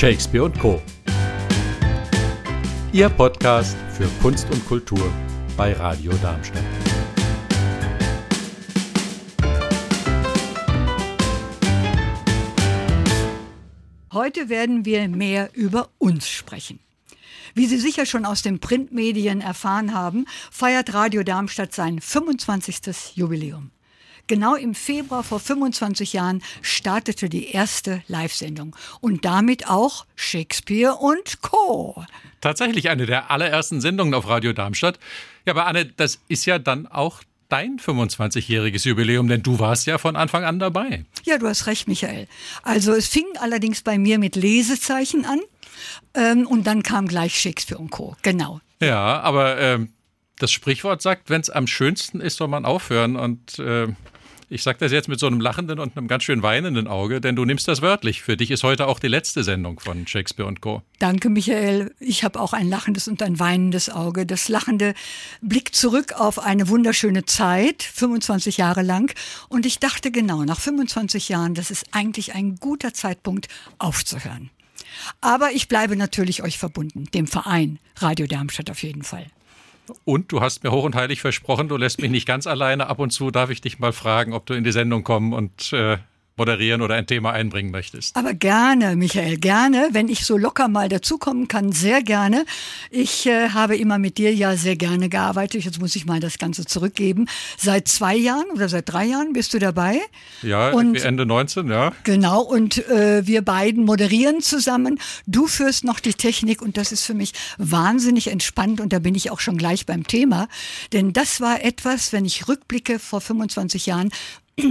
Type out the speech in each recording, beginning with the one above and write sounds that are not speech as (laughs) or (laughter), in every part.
Shakespeare und Co. Ihr Podcast für Kunst und Kultur bei Radio Darmstadt. Heute werden wir mehr über uns sprechen. Wie Sie sicher schon aus den Printmedien erfahren haben, feiert Radio Darmstadt sein 25. Jubiläum. Genau im Februar vor 25 Jahren startete die erste Live-Sendung und damit auch Shakespeare und Co. Tatsächlich eine der allerersten Sendungen auf Radio Darmstadt. Ja, aber Anne, das ist ja dann auch dein 25-jähriges Jubiläum, denn du warst ja von Anfang an dabei. Ja, du hast recht, Michael. Also es fing allerdings bei mir mit Lesezeichen an ähm, und dann kam gleich Shakespeare und Co. Genau. Ja, aber ähm, das Sprichwort sagt, wenn es am schönsten ist, soll man aufhören und äh, ich sage das jetzt mit so einem lachenden und einem ganz schön weinenden Auge, denn du nimmst das wörtlich. Für dich ist heute auch die letzte Sendung von Shakespeare und Co. Danke, Michael. Ich habe auch ein lachendes und ein weinendes Auge. Das Lachende blickt zurück auf eine wunderschöne Zeit, 25 Jahre lang. Und ich dachte genau, nach 25 Jahren, das ist eigentlich ein guter Zeitpunkt aufzuhören. Aber ich bleibe natürlich euch verbunden, dem Verein Radio Darmstadt auf jeden Fall. Und du hast mir hoch und heilig versprochen, du lässt mich nicht ganz alleine. Ab und zu darf ich dich mal fragen, ob du in die Sendung kommen und äh, moderieren oder ein Thema einbringen möchtest. Aber gerne, Michael, gerne. Wenn ich so locker mal dazukommen kann, sehr gerne. Ich äh, habe immer mit dir ja sehr gerne gearbeitet. Jetzt muss ich mal das Ganze zurückgeben. Seit zwei Jahren oder seit drei Jahren bist du dabei. Ja, und, Ende 19, ja. Genau, und äh, wir beiden moderieren zusammen. Du führst noch die Technik und das ist für mich wahnsinnig entspannt und da bin ich auch schon gleich beim Thema. Denn das war etwas, wenn ich rückblicke vor 25 Jahren,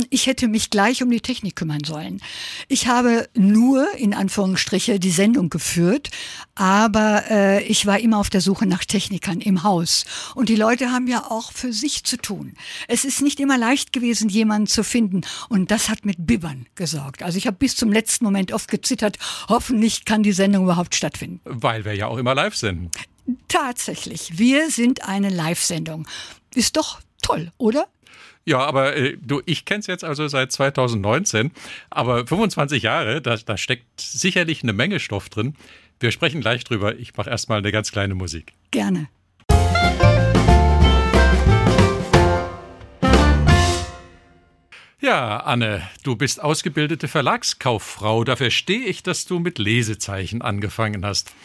ich hätte mich gleich um die Technik kümmern sollen. Ich habe nur in Anführungsstriche die Sendung geführt, aber äh, ich war immer auf der Suche nach Technikern im Haus. Und die Leute haben ja auch für sich zu tun. Es ist nicht immer leicht gewesen, jemanden zu finden. Und das hat mit Bibbern gesorgt. Also ich habe bis zum letzten Moment oft gezittert, hoffentlich kann die Sendung überhaupt stattfinden. Weil wir ja auch immer live sind. Tatsächlich, wir sind eine Live-Sendung. Ist doch toll, oder? Ja, aber äh, du, ich kenne es jetzt also seit 2019, aber 25 Jahre, da, da steckt sicherlich eine Menge Stoff drin. Wir sprechen gleich drüber. Ich mache erstmal eine ganz kleine Musik. Gerne. Ja, Anne, du bist ausgebildete Verlagskauffrau. Dafür stehe ich, dass du mit Lesezeichen angefangen hast.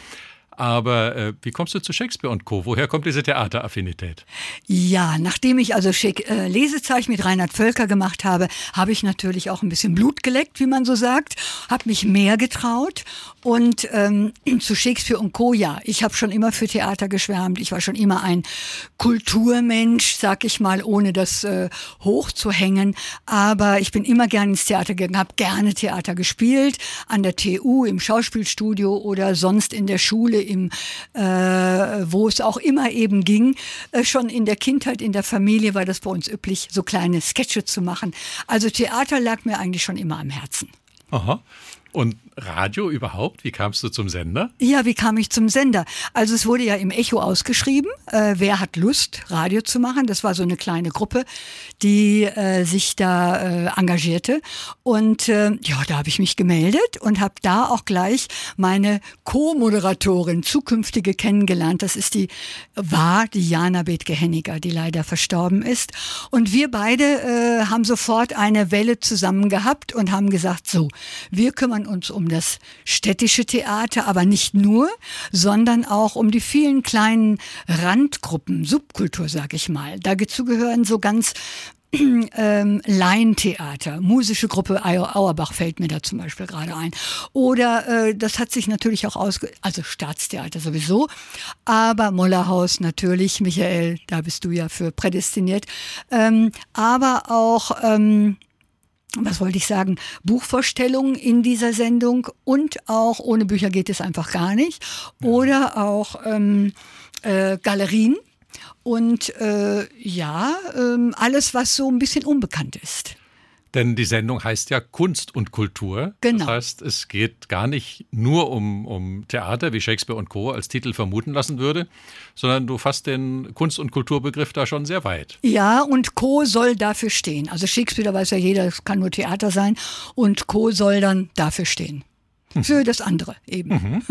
Aber äh, wie kommst du zu Shakespeare und Co.? Woher kommt diese Theateraffinität? Ja, nachdem ich also Schick, äh, Lesezeichen mit Reinhard Völker gemacht habe, habe ich natürlich auch ein bisschen Blut geleckt, wie man so sagt, habe mich mehr getraut und ähm, (clears throat) zu Shakespeare und Co. Ja, ich habe schon immer für Theater geschwärmt. Ich war schon immer ein Kulturmensch, sag ich mal, ohne das äh, hochzuhängen. Aber ich bin immer gerne ins Theater gegangen, habe gerne Theater gespielt, an der TU, im Schauspielstudio oder sonst in der Schule im, äh, wo es auch immer eben ging. Äh, schon in der Kindheit, in der Familie war das bei uns üblich, so kleine Sketche zu machen. Also Theater lag mir eigentlich schon immer am Herzen. Aha. Und Radio überhaupt? Wie kamst du zum Sender? Ja, wie kam ich zum Sender? Also es wurde ja im Echo ausgeschrieben, äh, wer hat Lust, Radio zu machen. Das war so eine kleine Gruppe, die äh, sich da äh, engagierte. Und äh, ja, da habe ich mich gemeldet und habe da auch gleich meine Co-Moderatorin, zukünftige kennengelernt. Das ist die, war die Jana Bethke-Henniger, die leider verstorben ist. Und wir beide äh, haben sofort eine Welle zusammen gehabt und haben gesagt, so, wir kümmern uns um das städtische Theater, aber nicht nur, sondern auch um die vielen kleinen Randgruppen, Subkultur, sag ich mal. Dazu gehören so ganz (clears throat) ähm, Laientheater, musische Gruppe Auerbach fällt mir da zum Beispiel gerade ein. Oder äh, das hat sich natürlich auch ausge... Also Staatstheater sowieso, aber Mollerhaus natürlich, Michael, da bist du ja für prädestiniert. Ähm, aber auch... Ähm, was wollte ich sagen, Buchvorstellungen in dieser Sendung und auch ohne Bücher geht es einfach gar nicht. Oder auch ähm, äh, Galerien und äh, ja, äh, alles, was so ein bisschen unbekannt ist. Denn die Sendung heißt ja Kunst und Kultur. Genau. Das heißt, es geht gar nicht nur um, um Theater, wie Shakespeare und Co. als Titel vermuten lassen würde, sondern du fasst den Kunst- und Kulturbegriff da schon sehr weit. Ja, und Co. soll dafür stehen. Also Shakespeare, da weiß ja jeder, es kann nur Theater sein. Und Co. soll dann dafür stehen. Für das andere eben. Mhm.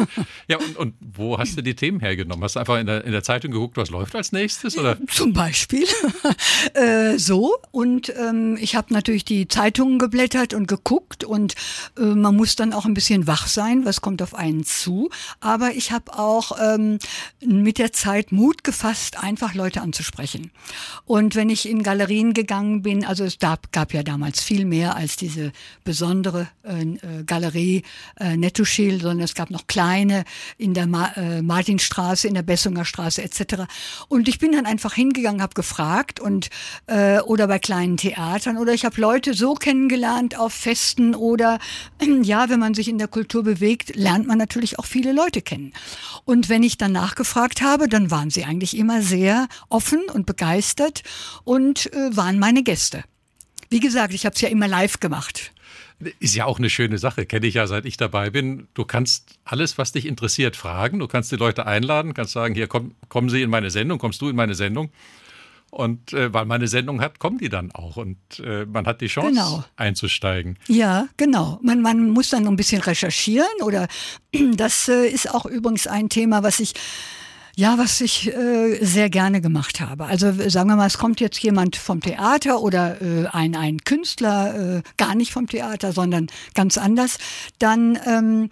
Ja, und, und, wo hast du die Themen hergenommen? Hast du einfach in der, in der Zeitung geguckt, was läuft als nächstes? Oder? (laughs) Zum Beispiel. (laughs) äh, so. Und ähm, ich habe natürlich die Zeitungen geblättert und geguckt und äh, man muss dann auch ein bisschen wach sein, was kommt auf einen zu. Aber ich habe auch ähm, mit der Zeit Mut gefasst, einfach Leute anzusprechen. Und wenn ich in Galerien gegangen bin, also es gab, gab ja damals viel mehr als diese besondere äh, äh Galerie äh, Nettoschil, sondern es gab noch kleine in der Ma äh, Martinstraße, in der Bessunger Straße etc. Und ich bin dann einfach hingegangen, habe gefragt und äh, oder bei kleinen Theatern oder ich habe Leute so kennengelernt auf Festen oder (clears throat) ja, wenn man sich in der Kultur bewegt, lernt man natürlich auch viele Leute kennen. Und wenn ich dann nachgefragt habe, dann waren sie eigentlich immer sehr offen und begeistert und äh, waren meine Gäste. Wie gesagt, ich habe es ja immer live gemacht. Ist ja auch eine schöne Sache, kenne ich ja seit ich dabei bin. Du kannst alles, was dich interessiert, fragen. Du kannst die Leute einladen, kannst sagen, hier komm, kommen Sie in meine Sendung, kommst du in meine Sendung. Und äh, weil man eine Sendung hat, kommen die dann auch. Und äh, man hat die Chance genau. einzusteigen. Ja, genau. Man, man muss dann noch ein bisschen recherchieren. Oder (clears throat) das äh, ist auch übrigens ein Thema, was ich ja, was ich äh, sehr gerne gemacht habe. Also sagen wir mal, es kommt jetzt jemand vom Theater oder äh, ein, ein Künstler, äh, gar nicht vom Theater, sondern ganz anders, dann ähm,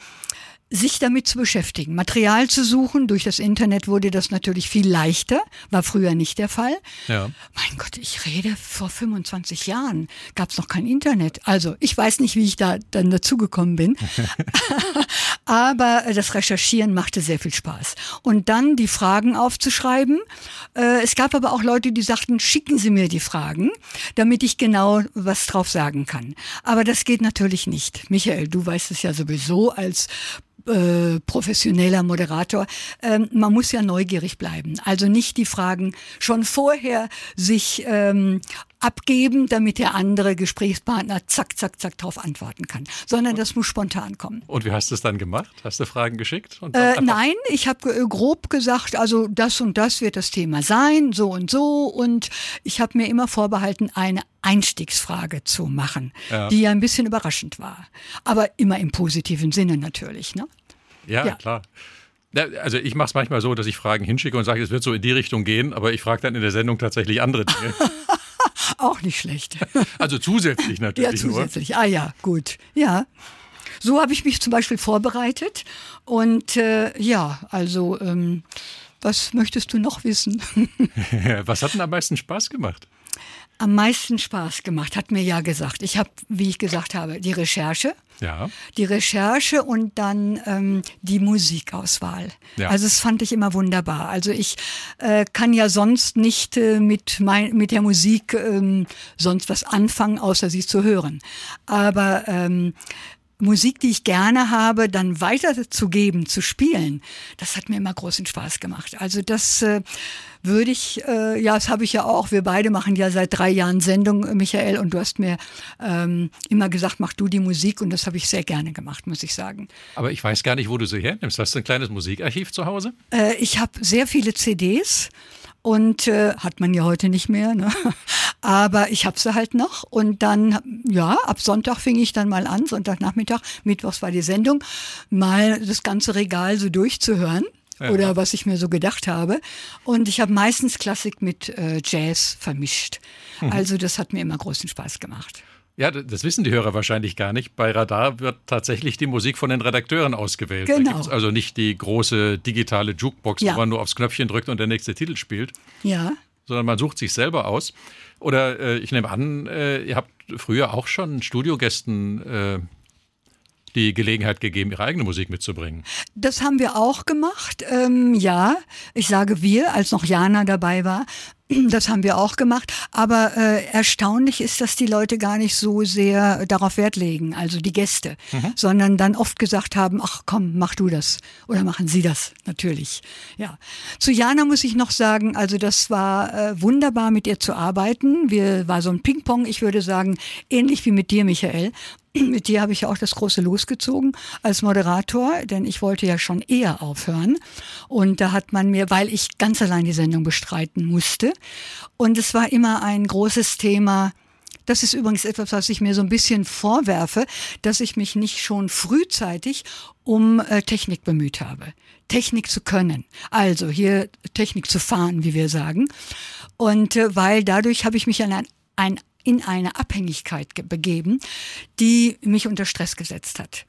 sich damit zu beschäftigen, Material zu suchen. Durch das Internet wurde das natürlich viel leichter, war früher nicht der Fall. Ja. Mein Gott, ich rede vor 25 Jahren, gab es noch kein Internet. Also ich weiß nicht, wie ich da dann dazugekommen bin. (laughs) (laughs) Aber das Recherchieren machte sehr viel Spaß. Und dann die Fragen aufzuschreiben. Äh, es gab aber auch Leute, die sagten, schicken Sie mir die Fragen, damit ich genau was drauf sagen kann. Aber das geht natürlich nicht. Michael, du weißt es ja sowieso als äh, professioneller Moderator, ähm, man muss ja neugierig bleiben. Also nicht die Fragen schon vorher sich ähm, abgeben, damit der andere Gesprächspartner zack, zack, zack drauf antworten kann, sondern das muss spontan kommen. Und wie hast du es dann gemacht? Hast du Fragen geschickt? Äh, nein, ich habe äh, grob gesagt, also das und das wird das Thema sein, so und so. Und ich habe mir immer vorbehalten, eine Einstiegsfrage zu machen, ja. die ja ein bisschen überraschend war. Aber immer im positiven Sinne natürlich. Ne? Ja, ja. klar. Also ich mache es manchmal so, dass ich Fragen hinschicke und sage, es wird so in die Richtung gehen, aber ich frage dann in der Sendung tatsächlich andere Dinge. (laughs) Auch nicht schlecht. (laughs) Also zusätzlich natürlich. Ja, zusätzlich. Nur. Ah ja, gut. Ja. So habe ich mich zum Beispiel vorbereitet. Und äh, ja, also ähm, was möchtest du noch wissen? (laughs) (laughs) was hat denn am meisten Spaß gemacht? Am meisten Spaß gemacht, hat mir ja gesagt. Ich habe, wie ich gesagt habe, die Recherche. Ja. Die Recherche und dann ähm, die Musikauswahl. Ja. Also das fand ich immer wunderbar. Also ich äh, kann ja sonst nicht äh, mit, mein, mit der Musik ähm, sonst was anfangen, außer sie zu hören. Aber ähm, Musik, die ich gerne habe, dann weiterzugeben, zu spielen, das hat mir immer großen Spaß gemacht. Also das äh, würde ich, äh, ja, das habe ich ja auch. Wir beide machen ja seit drei Jahren Sendung, Michael, und du hast mir ähm, immer gesagt, mach du die Musik und das habe ich sehr gerne gemacht, muss ich sagen. Aber ich weiß gar nicht, wo du sie hernimmst. Hast du ein kleines Musikarchiv zu Hause? Äh, ich habe sehr viele CDs und äh, hat man ja heute nicht mehr. Ne? Aber ich habe sie halt noch. Und dann, ja, ab Sonntag fing ich dann mal an, Sonntagnachmittag, Mittwochs war die Sendung, mal das ganze Regal so durchzuhören. Ja. Oder was ich mir so gedacht habe. Und ich habe meistens Klassik mit äh, Jazz vermischt. Mhm. Also das hat mir immer großen Spaß gemacht. Ja, das wissen die Hörer wahrscheinlich gar nicht. Bei Radar wird tatsächlich die Musik von den Redakteuren ausgewählt. Genau. Also nicht die große digitale Jukebox, ja. wo man nur aufs Knöpfchen drückt und der nächste Titel spielt. Ja. Sondern man sucht sich selber aus. Oder äh, ich nehme an, äh, ihr habt früher auch schon Studiogästen äh, die Gelegenheit gegeben, ihre eigene Musik mitzubringen. Das haben wir auch gemacht. Ähm, ja, ich sage wir, als noch Jana dabei war. Das haben wir auch gemacht. Aber äh, erstaunlich ist, dass die Leute gar nicht so sehr darauf Wert legen, also die Gäste, mhm. sondern dann oft gesagt haben, ach komm, mach du das. Oder machen Sie das, natürlich. Ja. Zu Jana muss ich noch sagen, also das war äh, wunderbar, mit ihr zu arbeiten. Wir war so ein Ping-Pong, ich würde sagen, ähnlich wie mit dir, Michael. Mit dir habe ich ja auch das große losgezogen als Moderator, denn ich wollte ja schon eher aufhören. Und da hat man mir, weil ich ganz allein die Sendung bestreiten musste, und es war immer ein großes Thema, Das ist übrigens etwas, was ich mir so ein bisschen vorwerfe, dass ich mich nicht schon frühzeitig um äh, Technik bemüht habe. Technik zu können. Also hier Technik zu fahren, wie wir sagen. Und äh, weil dadurch habe ich mich an ein, ein in eine Abhängigkeit begeben, die mich unter Stress gesetzt hat.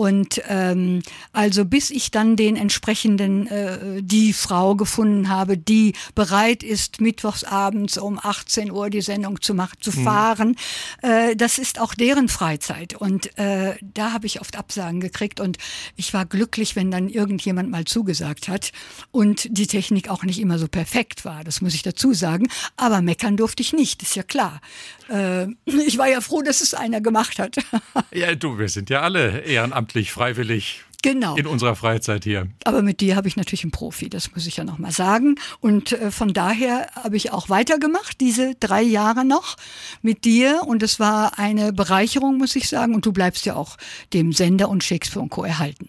Und ähm, also bis ich dann den entsprechenden, äh, die Frau gefunden habe, die bereit ist, mittwochsabends um 18 Uhr die Sendung zu machen, zu mhm. fahren, äh, das ist auch deren Freizeit. Und äh, da habe ich oft Absagen gekriegt und ich war glücklich, wenn dann irgendjemand mal zugesagt hat und die Technik auch nicht immer so perfekt war, das muss ich dazu sagen. Aber meckern durfte ich nicht, ist ja klar. Äh, (clears throat) ich war ja froh, dass es einer gemacht hat. (laughs) ja, du, wir sind ja alle ehrenamtlich, freiwillig. Genau. In unserer Freizeit hier. Aber mit dir habe ich natürlich einen Profi, das muss ich ja nochmal sagen. Und äh, von daher habe ich auch weitergemacht, diese drei Jahre noch mit dir. Und es war eine Bereicherung, muss ich sagen. Und du bleibst ja auch dem Sender und Shakespeare und Co. erhalten.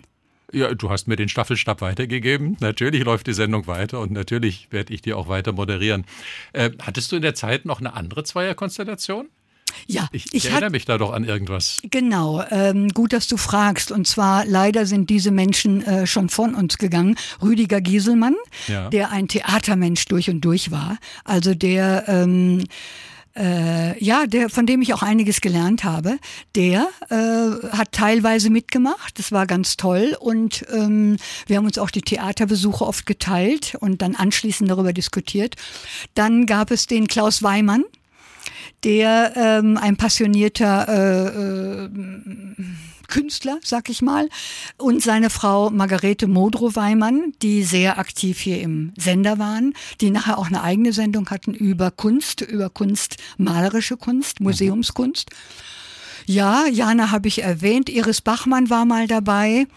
Ja, du hast mir den Staffelstab weitergegeben. Natürlich läuft die Sendung weiter und natürlich werde ich die auch weiter moderieren. Äh, hattest du in der Zeit noch eine andere Zweierkonstellation? Ja, ich, ich erinnere hat, mich da doch an irgendwas. Genau, ähm, gut, dass du fragst. Und zwar leider sind diese Menschen äh, schon von uns gegangen. Rüdiger Gieselmann, ja. der ein Theatermensch durch und durch war. Also der ähm, äh, ja, der, von dem ich auch einiges gelernt habe, der äh, hat teilweise mitgemacht. Das war ganz toll und ähm, wir haben uns auch die Theaterbesuche oft geteilt und dann anschließend darüber diskutiert. Dann gab es den Klaus Weimann, der ähm, ein passionierter äh, äh, Künstler, sag ich mal, und seine Frau Margarete Modrow-Weimann, die sehr aktiv hier im Sender waren, die nachher auch eine eigene Sendung hatten über Kunst, über Kunst, malerische Kunst, Museumskunst. Ja, Jana habe ich erwähnt, Iris Bachmann war mal dabei.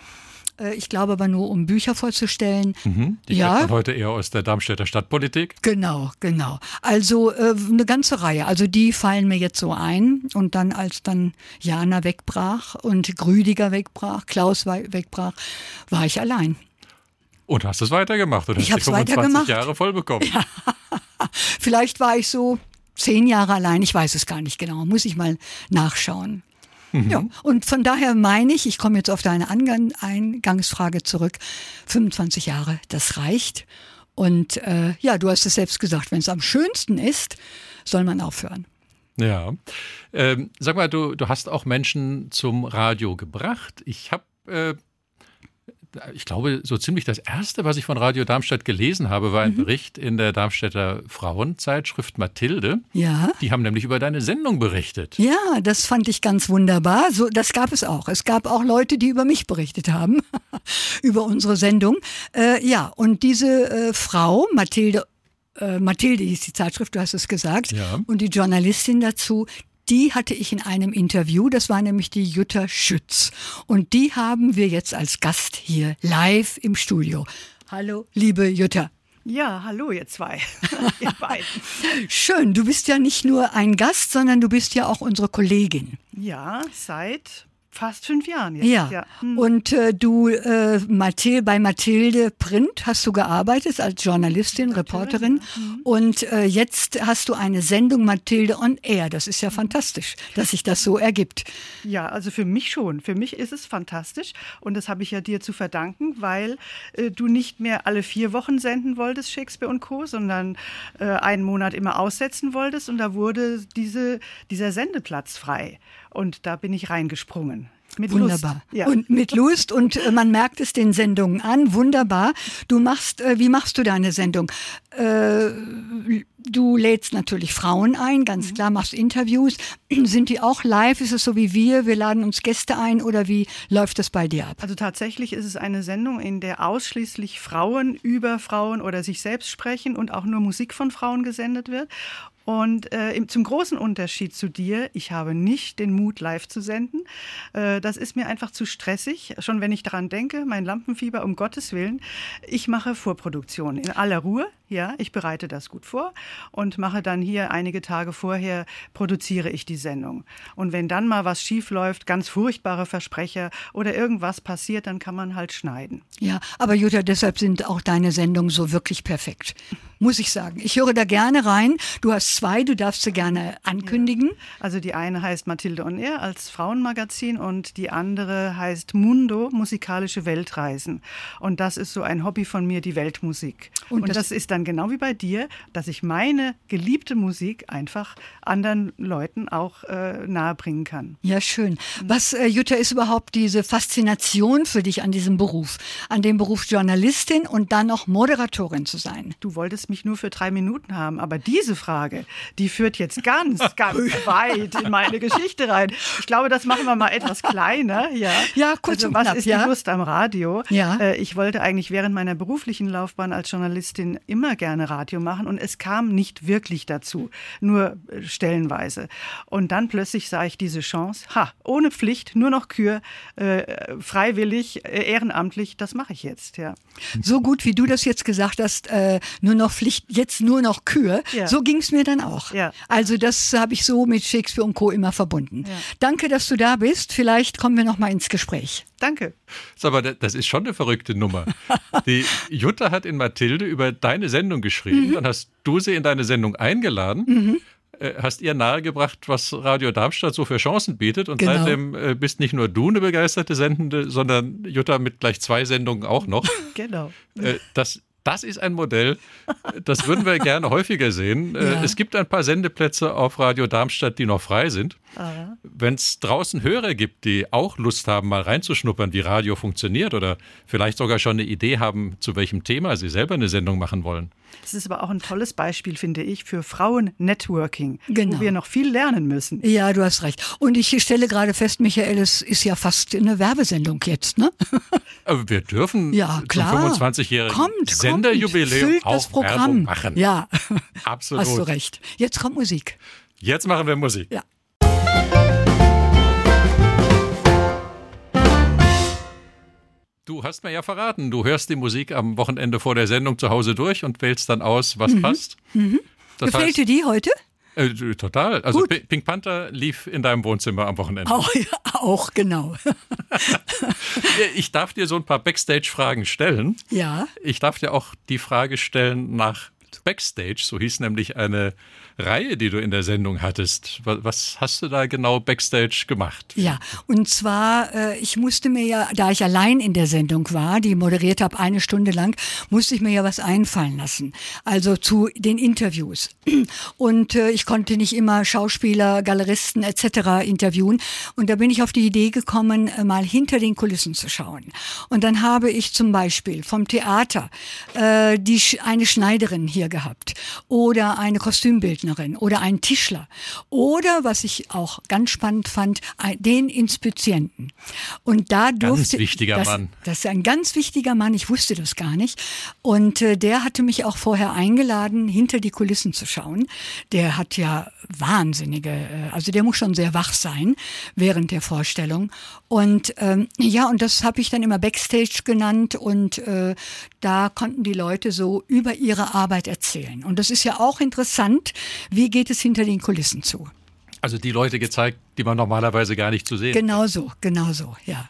Äh, ich glaube aber nur, um Bücher vorzustellen. Mhm, die ja. man heute eher aus der Darmstädter Stadtpolitik. Genau, genau. Also äh, eine ganze Reihe. Also die fallen mir jetzt so ein. Und dann, als dann Jana wegbrach und Grüdiger wegbrach, Klaus wegbrach, war ich allein. Und hast es weitergemacht und ich hast die 25 weitergemacht. Jahre voll bekommen. Ja. (laughs) Vielleicht war ich so zehn Jahre allein, ich weiß es gar nicht genau, muss ich mal nachschauen. Mhm. Ja, und von daher meine ich, ich komme jetzt auf deine Eingangsfrage zurück, 25 Jahre, das reicht. Und äh, ja, du hast es selbst gesagt, wenn es am schönsten ist, soll man aufhören. Ja. Ähm, sag mal, du, du hast auch Menschen zum Radio gebracht. Ich habe äh, ich glaube, so ziemlich das erste, was ich von Radio Darmstadt gelesen habe, war ein mhm. Bericht in der Darmstädter Frauenzeitschrift Mathilde. Ja. Die haben nämlich über deine Sendung berichtet. Ja, das fand ich ganz wunderbar. So, das gab es auch. Es gab auch Leute, die über mich berichtet haben, (laughs) über unsere Sendung. Äh, ja, und diese äh, Frau, Mathilde äh, Mathilde hieß die Zeitschrift, du hast es gesagt. Ja. Und die Journalistin dazu, die hatte ich in einem Interview, das war nämlich die Jutta Schütz. Und die haben wir jetzt als Gast hier live im Studio. Hallo, liebe Jutta. Ja, hallo ihr zwei, (laughs) ihr beiden. Schön, du bist ja nicht nur ein Gast, sondern du bist ja auch unsere Kollegin. Ja, seit fast fünf Jahren jetzt. Ja. ja. Hm. Und äh, du äh, Mathilde, bei Mathilde Print hast du gearbeitet als Journalistin, Reporterin. Mhm. Und äh, jetzt hast du eine Sendung Mathilde on Air. Das ist ja fantastisch, dass sich das so ergibt. Ja, also für mich schon. Für mich ist es fantastisch. Und das habe ich ja dir zu verdanken, weil äh, du nicht mehr alle vier Wochen senden wolltest, Shakespeare und Co., sondern äh, einen Monat immer aussetzen wolltest. Und da wurde diese, dieser Sendeplatz frei. Und da bin ich reingesprungen. Mit Wunderbar. Lust. Ja. Und mit Lust und äh, man merkt es den Sendungen an. Wunderbar. Du machst, äh, wie machst du deine Sendung? Äh, du lädst natürlich Frauen ein, ganz mhm. klar, machst Interviews. (clears throat) Sind die auch live? Ist es so wie wir? Wir laden uns Gäste ein oder wie läuft das bei dir ab? Also tatsächlich ist es eine Sendung, in der ausschließlich Frauen über Frauen oder sich selbst sprechen und auch nur Musik von Frauen gesendet wird. Und äh, zum großen Unterschied zu dir, ich habe nicht den Mut, live zu senden. Äh, das ist mir einfach zu stressig, schon wenn ich daran denke, mein Lampenfieber, um Gottes Willen. Ich mache Vorproduktion in aller Ruhe. Ja, ich bereite das gut vor und mache dann hier einige Tage vorher produziere ich die Sendung. Und wenn dann mal was schief läuft, ganz furchtbare Versprecher oder irgendwas passiert, dann kann man halt schneiden. Ja, aber Jutta, deshalb sind auch deine Sendungen so wirklich perfekt. Muss ich sagen. Ich höre da gerne rein. Du hast zwei, du darfst sie gerne ankündigen. Ja. Also die eine heißt Mathilde on Air als Frauenmagazin und die andere heißt Mundo, musikalische Weltreisen. Und das ist so ein Hobby von mir, die Weltmusik. Und, und das, das ist dann genau wie bei dir, dass ich meine geliebte Musik einfach anderen Leuten auch äh, nahebringen kann. Ja, schön. Was, äh, Jutta, ist überhaupt diese Faszination für dich an diesem Beruf? An dem Beruf Journalistin und dann noch Moderatorin zu sein? Du wolltest mich nur für drei Minuten haben, aber diese Frage, die führt jetzt ganz, (laughs) ganz weit in meine Geschichte rein. Ich glaube, das machen wir mal etwas kleiner. Ja, ja kurz also, und was knapp, ist ja? die Lust am Radio? Ja. Äh, ich wollte eigentlich während meiner beruflichen Laufbahn als Journalistin immer gerne Radio machen und es kam nicht wirklich dazu, nur äh, stellenweise. Und dann plötzlich sah ich diese Chance, ha, ohne Pflicht, nur noch Kür, äh, freiwillig, äh, ehrenamtlich, das mache ich jetzt, ja. So gut, wie du das jetzt gesagt hast, äh, nur noch Pflicht, jetzt nur noch Kür, ja. so ging es mir dann auch. Ja. Also das habe ich so mit Shakespeare und Co. immer verbunden. Ja. Danke, dass du da bist. Vielleicht kommen wir noch mal ins Gespräch. Danke. Aber das ist schon eine verrückte Nummer. Die (laughs) Jutta hat in Mathilde über deine Sendung geschrieben, mhm. dann hast du sie in deine Sendung eingeladen. Mhm äh, hast ihr nahegebracht, was Radio Darmstadt so für Chancen bietet. Und genau. seitdem äh, bist nicht nur du eine begeisterte Sendende, sondern Jutta mit gleich zwei Sendungen auch noch. (laughs) Genau. Äh, das das ist ein Modell, das würden wir gerne häufiger sehen. (laughs) Äh, ja. Es gibt ein paar Sendeplätze auf Radio Darmstadt, die noch frei sind. Ah, Wenn es draußen Hörer gibt, die auch Lust haben, mal reinzuschnuppern, wie Radio funktioniert oder vielleicht sogar schon eine Idee haben, zu welchem Thema sie selber eine Sendung machen wollen. Das ist aber auch ein tolles Beispiel, finde ich, für Frauen-Networking, genau. wo wir noch viel lernen müssen. Ja, du hast recht. Und ich stelle gerade fest, Michael, es ist ja fast eine Werbesendung jetzt, ne? (laughs) Aber wir dürfen ja, klar. zum 25-jährigen Senderjubiläum auch das Programm. Werbung machen. Ja, (laughs) absolut. Hast du recht. Jetzt kommt Musik. Jetzt machen wir Musik. Ja. Du hast mir ja verraten, du hörst die Musik am Wochenende vor der Sendung zu Hause durch und wählst dann aus, was mhm. passt. Mhm. Gefällt heißt, dir die heute? Äh, total. Also Gut. Pink Panther lief in deinem Wohnzimmer am Wochenende. Auch, ja, auch genau. (laughs) ich darf dir so ein paar Backstage-Fragen stellen. Ja. Ich darf dir auch die Frage stellen nach Backstage, so hieß nämlich eine Reihe, die du in der Sendung hattest. Was hast du da genau backstage gemacht? Ja, und zwar, äh, ich musste mir ja, da ich allein in der Sendung war, die moderiert habe eine Stunde lang, musste ich mir ja was einfallen lassen. Also zu den Interviews. (clears throat) Und äh, ich konnte nicht immer Schauspieler, Galeristen etc. interviewen. Und da bin ich auf die Idee gekommen, äh, mal hinter den Kulissen zu schauen. Und dann habe ich zum Beispiel vom Theater die, eine Schneiderin hier gehabt oder eine Kostümbildnerin oder einen Tischler oder, was ich auch ganz spannend fand, den Inspizienten. Und da durfte ganz wichtiger das, Mann. Das ist ein ganz wichtiger Mann. Ich wusste das gar nicht. Und äh, der hatte mich auch vorher eingeladen, hinter die Kulissen zu schauen. Der hat ja wahnsinnige, äh, also der muss schon sehr wach sein während der Vorstellung. Und ähm, ja, und das habe ich dann immer Backstage genannt und äh, da konnten die Leute so über ihre Arbeit erzählen. Und das ist ja auch interessant, wie geht es hinter den Kulissen zu. Also die Leute gezeigt, die man normalerweise gar nicht zu sehen. Genau so, genau so, ja.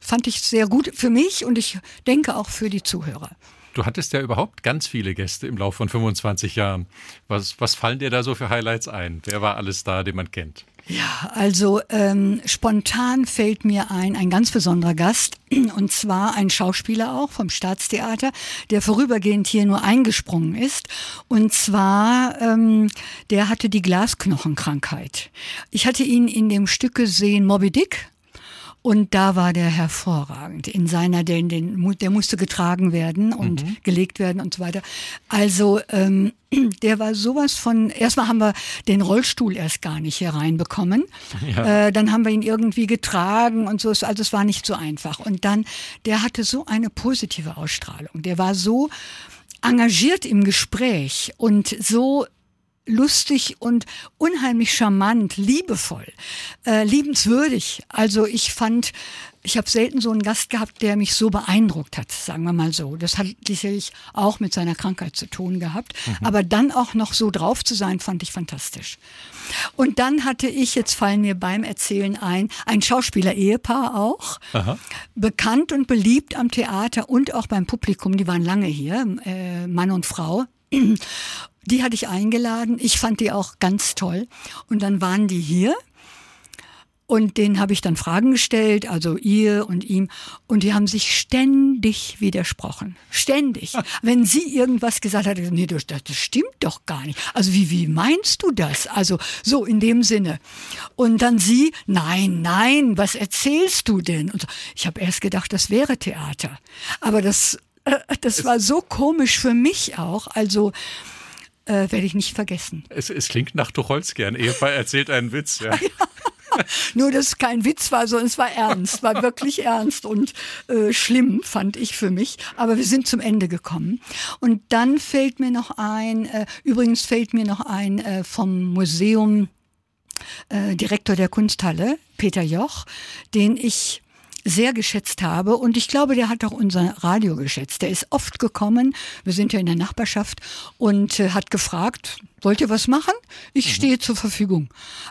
Fand ich sehr gut für mich und ich denke auch für die Zuhörer. Du hattest ja überhaupt ganz viele Gäste im Laufe von 25 Jahren. Was, was fallen dir da so für Highlights ein? Wer war alles da, den man kennt? Ja, also ähm, spontan fällt mir ein, ein ganz besonderer Gast, (clears throat) und zwar ein Schauspieler auch vom Staatstheater, der vorübergehend hier nur eingesprungen ist. Und zwar, ähm, der hatte die Glasknochenkrankheit. Ich hatte ihn in dem Stück gesehen, Moby Dick, und da war der hervorragend in seiner, den, den, der musste getragen werden und mhm. gelegt werden und so weiter. Also ähm, (clears throat) der war sowas von, erstmal haben wir den Rollstuhl erst gar nicht hier reinbekommen. (laughs) Ja. Äh, dann haben wir ihn irgendwie getragen und so. Also es war nicht so einfach. Und dann, der hatte so eine positive Ausstrahlung. Der war so engagiert im Gespräch und so lustig und unheimlich charmant, liebevoll, äh, liebenswürdig. Also ich fand, ich habe selten so einen Gast gehabt, der mich so beeindruckt hat, sagen wir mal so. Das hat sicherlich auch mit seiner Krankheit zu tun gehabt. Mhm. Aber dann auch noch so drauf zu sein, fand ich fantastisch. Und dann hatte ich, jetzt fallen mir beim Erzählen ein, ein Schauspieler-Ehepaar auch, Aha. bekannt und beliebt am Theater und auch beim Publikum, die waren lange hier, äh, Mann und Frau, Die hatte ich eingeladen. Ich fand die auch ganz toll. Und dann waren die hier und denen habe ich dann Fragen gestellt, also ihr und ihm. Und die haben sich ständig widersprochen. Ständig. (laughs) Wenn sie irgendwas gesagt hat, nee, das, das stimmt doch gar nicht. Also wie, wie meinst du das? Also so in dem Sinne. Und dann sie, nein, nein, was erzählst du denn? Und ich habe erst gedacht, das wäre Theater. Aber das, äh, das war so komisch für mich auch. Also äh, werde ich nicht vergessen. Es, es klingt nach Tucholsky, ein Ehepaar erzählt einen Witz. (laughs) Ja. Nur, dass es kein Witz war, sondern es war ernst, war wirklich ernst und äh, schlimm, fand ich für mich. Aber wir sind zum Ende gekommen. Und dann fällt mir noch ein, äh, übrigens fällt mir noch ein äh, vom Museum äh, Direktor der Kunsthalle, Peter Joch, den ich sehr geschätzt habe und ich glaube, der hat auch unser Radio geschätzt. Der ist oft gekommen, wir sind ja in der Nachbarschaft und äh, hat gefragt, wollt ihr was machen? Ich mhm. stehe zur Verfügung.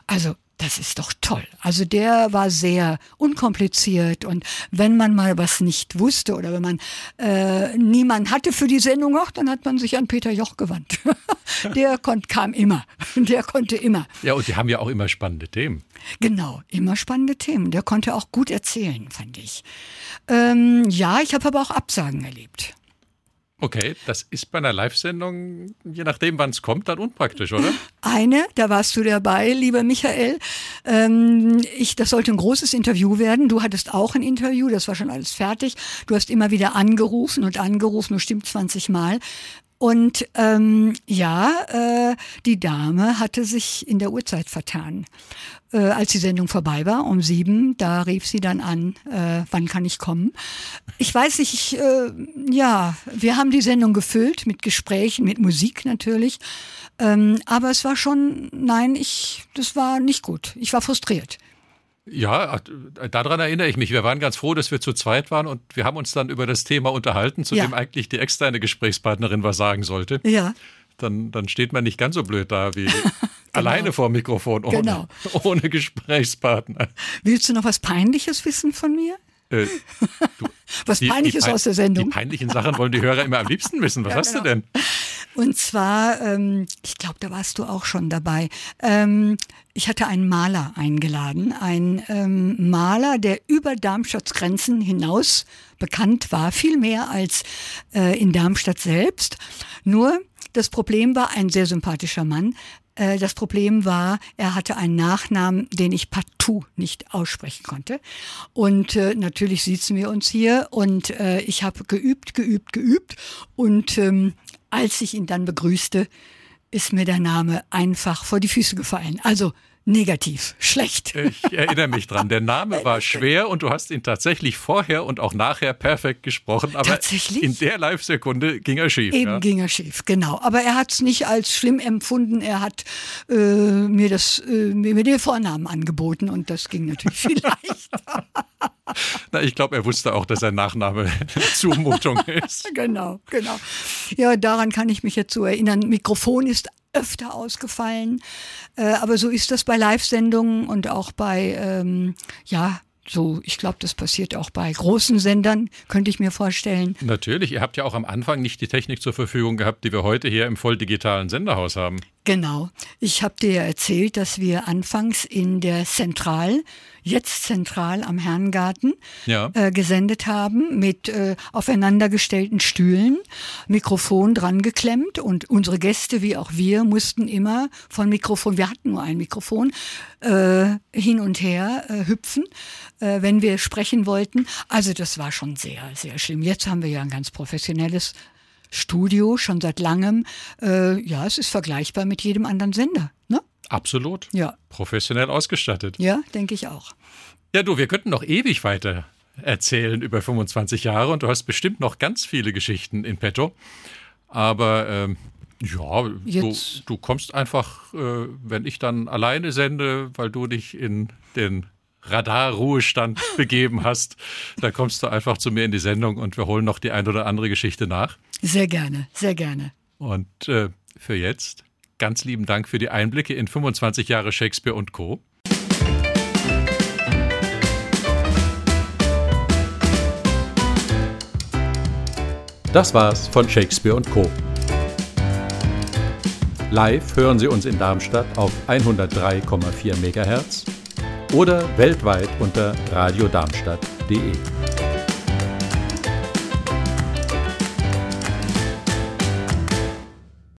Also das ist doch toll. Also der war sehr unkompliziert und wenn man mal was nicht wusste oder wenn man äh, niemand hatte für die Sendung, auch, dann hat man sich an Peter Joch gewandt. (laughs) der kon kam immer. (laughs) Der konnte immer. Ja, und die haben ja auch immer spannende Themen. Genau, immer spannende Themen. Der konnte auch gut erzählen, fand ich. Ähm, ja, ich habe aber auch Absagen erlebt. Okay, das ist bei einer Live-Sendung, je nachdem, wann es kommt, dann unpraktisch, oder? Eine, da warst du dabei, lieber Michael. Ähm, ich, das sollte ein großes Interview werden. Du hattest auch ein Interview, das war schon alles fertig. Du hast immer wieder angerufen und angerufen, nur stimmt 20 Mal. Und ähm, ja, äh, die Dame hatte sich in der Uhrzeit vertan. Äh, als die Sendung vorbei war, um sieben, da rief sie dann an, äh, wann kann ich kommen? Ich weiß nicht, ich, äh, ja, wir haben die Sendung gefüllt mit Gesprächen, mit Musik natürlich. Ähm, aber es war schon, nein, ich, das war nicht gut. Ich war frustriert. Ja, daran erinnere ich mich. Wir waren ganz froh, dass wir zu zweit waren und wir haben uns dann über das Thema unterhalten, zu ja. dem eigentlich die externe Gesprächspartnerin was sagen sollte. Ja. Dann, dann steht man nicht ganz so blöd da wie (laughs) genau. alleine vor dem Mikrofon, ohne, genau. ohne Gesprächspartner. Willst du noch was Peinliches wissen von mir? Äh, du, (laughs) was Peinliches die, aus der Sendung. Die peinlichen Sachen wollen die Hörer immer am liebsten wissen. Was ja, hast genau. du denn? Und zwar, ähm, ich glaube, da warst du auch schon dabei. Ähm, ich hatte einen Maler eingeladen, einen ähm, Maler, der über Darmstadts Grenzen hinaus bekannt war, viel mehr als äh, in Darmstadt selbst. Nur das Problem war ein sehr sympathischer Mann, äh, das Problem war, er hatte einen Nachnamen, den ich partout nicht aussprechen konnte. Und äh, natürlich sitzen wir uns hier und äh, ich habe geübt, geübt, geübt. Und ähm, als ich ihn dann begrüßte, ist mir der Name einfach vor die Füße gefallen. Also negativ, schlecht. (laughs) Ich erinnere mich dran. Der Name war schwer und du hast ihn tatsächlich vorher und auch nachher perfekt gesprochen. Aber tatsächlich? in der Live-Sekunde ging er schief. Eben ja? ging er schief, genau. Aber er hat es nicht als schlimm empfunden. Er hat äh, mir, das, äh, mir den Vornamen angeboten und das ging natürlich (laughs) viel leichter. Na, ich glaube, er wusste auch, dass sein Nachname Zumutung (laughs) ist. genau, genau. Ja, daran kann ich mich jetzt so erinnern. Mikrofon ist öfter ausgefallen. Äh, aber so ist das bei Live-Sendungen und auch bei, ähm, ja, so, ich glaube, das passiert auch bei großen Sendern, könnte ich mir vorstellen. Natürlich, ihr habt ja auch am Anfang nicht die Technik zur Verfügung gehabt, die wir heute hier im voll digitalen Senderhaus haben. Genau. Ich habe dir ja erzählt, dass wir anfangs in der Zentral, jetzt zentral am Herrengarten, ja. äh, gesendet haben mit äh, aufeinandergestellten Stühlen, Mikrofon dran geklemmt und unsere Gäste wie auch wir mussten immer von Mikrofon, wir hatten nur ein Mikrofon, äh, hin und her äh, hüpfen, äh, wenn wir sprechen wollten. Also das war schon sehr, sehr schlimm. Jetzt haben wir ja ein ganz professionelles Studio schon seit langem. Äh, ja, es ist vergleichbar mit jedem anderen Sender. Ne? Absolut. Ja. Professionell ausgestattet. Ja, denke ich auch. Ja, du, wir könnten noch ewig weiter erzählen über 25 Jahre und du hast bestimmt noch ganz viele Geschichten in petto. Aber ähm, ja, du, du, kommst einfach, äh, wenn ich dann alleine sende, weil du dich in den Radarruhestand (laughs) begeben hast, dann kommst du einfach zu mir in die Sendung und wir holen noch die ein oder andere Geschichte nach. Sehr gerne, sehr gerne. Und äh, für jetzt ganz lieben Dank für die Einblicke in 25 Jahre Shakespeare und Co. Das war's von Shakespeare und Co. Live hören Sie uns in Darmstadt auf 103,4 MHz oder weltweit unter radiodarmstadt.de.